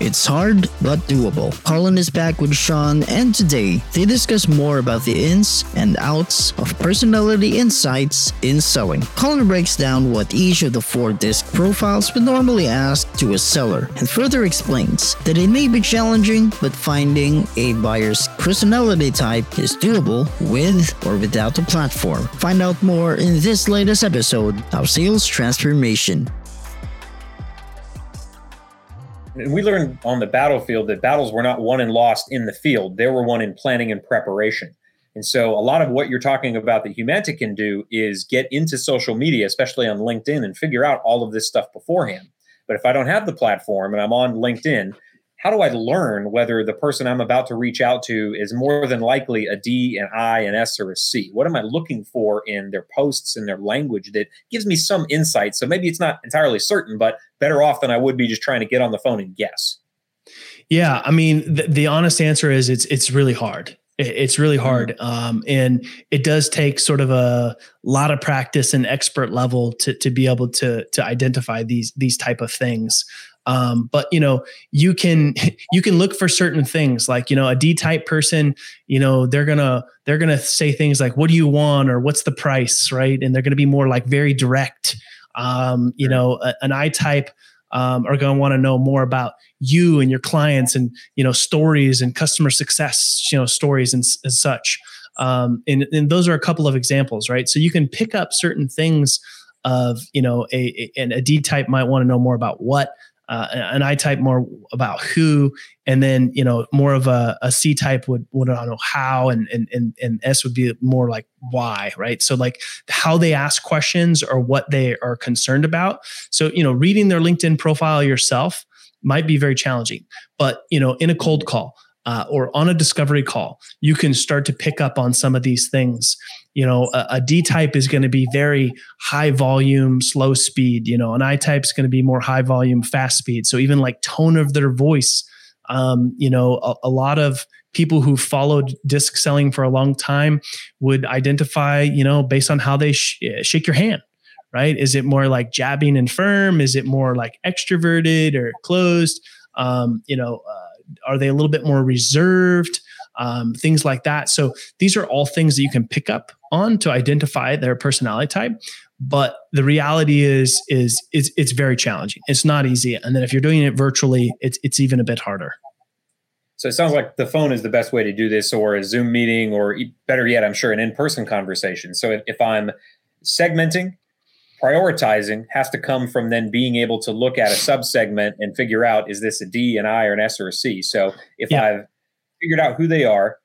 It's hard, but doable. Collin is back with Shawn, and today they discuss more about the ins and outs of personality insights in selling. Collin breaks down what each of the four DISC profiles would normally ask to a seller, and further explains that it may be challenging, but finding a buyer's personality type is doable with or without a platform. Find out more in this latest episode of Sales Transformation. We learned on the battlefield that battles were not won and lost in the field; they were won in planning and preparation. And so, a lot of what you're talking about that Humantic can do is get into social media, especially on LinkedIn, and figure out all of this stuff beforehand. But if I don't have the platform and I'm on LinkedIn, how do I learn whether the person I'm about to reach out to is more than likely a D, an I, an S, or a C? What am I looking for in their posts and their language that gives me some insight? So maybe it's not entirely certain, but better off than I would be just trying to get on the phone and guess. Yeah, I mean, the, the honest answer is it's it's really hard. It's really mm-hmm. hard, um, and it does take sort of a lot of practice and expert level to to be able to to identify these these type of things. Um, but you know, you can you can look for certain things like you know a D type person. You know, they're gonna they're gonna say things like, "What do you want?" or "What's the price?" Right, and they're gonna be more like very direct. Um, you know, a, an I type um, are going to want to know more about you and your clients and you know stories and customer success you know stories and, and such um, and, and those are a couple of examples right so you can pick up certain things of you know a and a D type might want to know more about what uh, an I type more about who, and then you know more of a, a C type would would I know how, and and and and S would be more like why, right? So like how they ask questions or what they are concerned about. So you know, reading their LinkedIn profile yourself might be very challenging, but you know, in a cold call. Uh, or on a discovery call, you can start to pick up on some of these things. You know a, a D type is going to be very high volume slow speed you know an I type is going to be more high volume fast speed. So even like tone of their voice um, you know a, a lot of people who followed DISC selling for a long time would identify you know based on how they sh- shake your hand right? Is it more like jabbing and firm? Is it more like extroverted or closed? Um, you know uh, are they a little bit more reserved um, things like that. So these are all things that you can pick up on to identify their personality type. But the reality is, is it's, it's very challenging. It's not easy. And then if you're doing it virtually, it's it's even a bit harder. So it sounds like the phone is the best way to do this, or a Zoom meeting, or better yet, I'm sure an in-person conversation. So if, if I'm segmenting, prioritizing has to come from then being able to look at a subsegment and figure out is this a D, an I, or an S, or a C. So if yeah. I've figured out who they are.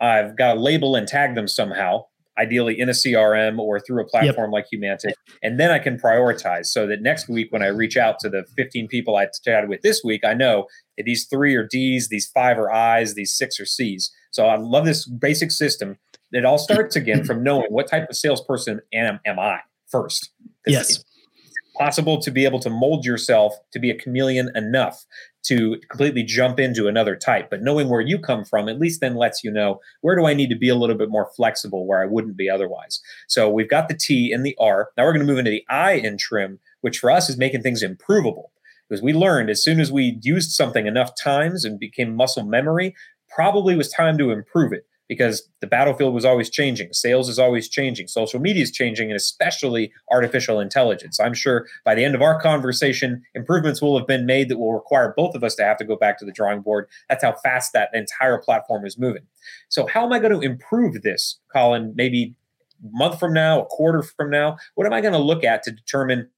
I've got to label and tag them somehow, ideally in a CRM or through a platform yep. like Humantic. And then I can prioritize so that next week when I reach out to the 15 people I chatted with this week, I know that these three are D's, these five are I's, these six are C's. So I love this basic system. It all starts again from knowing what type of salesperson am, am I first. Yes possible to be able to mold yourself to be a chameleon enough to completely jump into another type. But knowing where you come from, at least then lets you know where do I need to be a little bit more flexible where I wouldn't be otherwise. So we've got the T and the R. Now we're going to move into the I in trim, which for us is making things improvable. Because we learned as soon as we used something enough times and became muscle memory, probably was time to improve it because the battlefield was always changing. Sales is always changing. Social media is changing, and especially artificial intelligence. I'm sure by the end of our conversation, improvements will have been made that will require both of us to have to go back to the drawing board. That's how fast that entire platform is moving. So, how am I going to improve this, Collin? Maybe a month from now, a quarter from now? What am I going to look at to determine?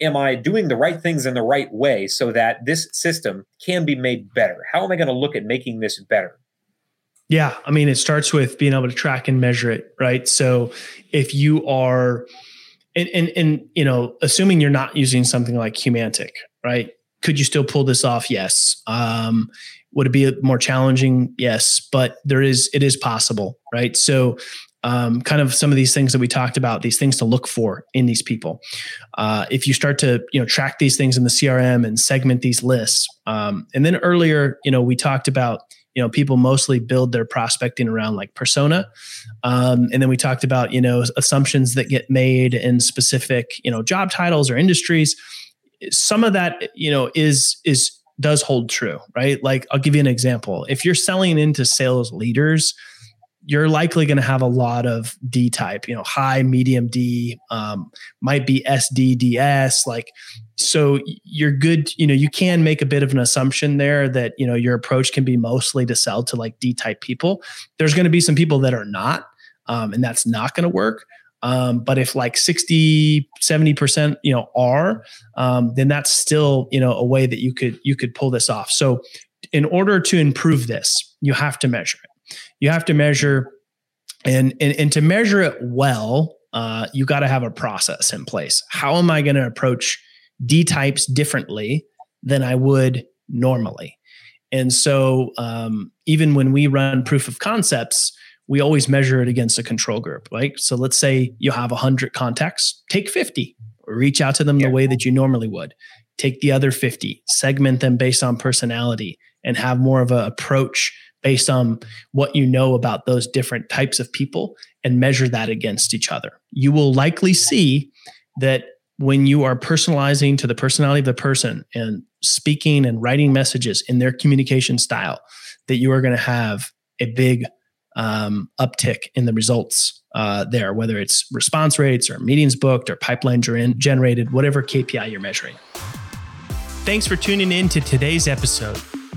Am I doing the right things in the right way so that this system can be made better? How am I going to look at making this better? Yeah, I mean, it starts with being able to track and measure it, right? So if you are, and and, and you know, assuming you're not using something like Humantic, right? Could you still pull this off? Yes. Um, Would it be more challenging? Yes, but there is it is possible, right? So um, kind of some of these things that we talked about, these things to look for in these people. Uh, if you start to you know track these things in the CRM and segment these lists, um, and then earlier, you know, we talked about you know people mostly build their prospecting around like persona, um, and then we talked about you know assumptions that get made in specific you know job titles or industries. Some of that you know is is does hold true, right? Like I'll give you an example. If you're selling into sales leaders you're likely going to have a lot of D type, you know, high, medium D, um, might be SDDS. Like, so you're good. You know, you can make a bit of an assumption there that, you know, your approach can be mostly to sell to like D type people. There's going to be some people that are not, um, and that's not going to work. Um, but if like 60, 70%, you know, are, um, then that's still, you know, a way that you could, you could pull this off. So in order to improve this, you have to measure it you have to measure and and, and to measure it well uh, you got to have a process in place. How am i going to approach d types differently than i would normally? And so um, even when we run proof of concepts we always measure it against a control group right? So let's say you have 100 contacts take 50 reach out to them yeah. the way that you normally would. Take the other 50 segment them based on personality and have more of an approach based on what you know about those different types of people and measure that against each other. You will likely see that when you are personalizing to the personality of the person and speaking and writing messages in their communication style, that you are going to have a big um, uptick in the results uh, there, whether it's response rates or meetings booked or pipeline generated, whatever KPI you're measuring. Thanks for tuning in to today's episode.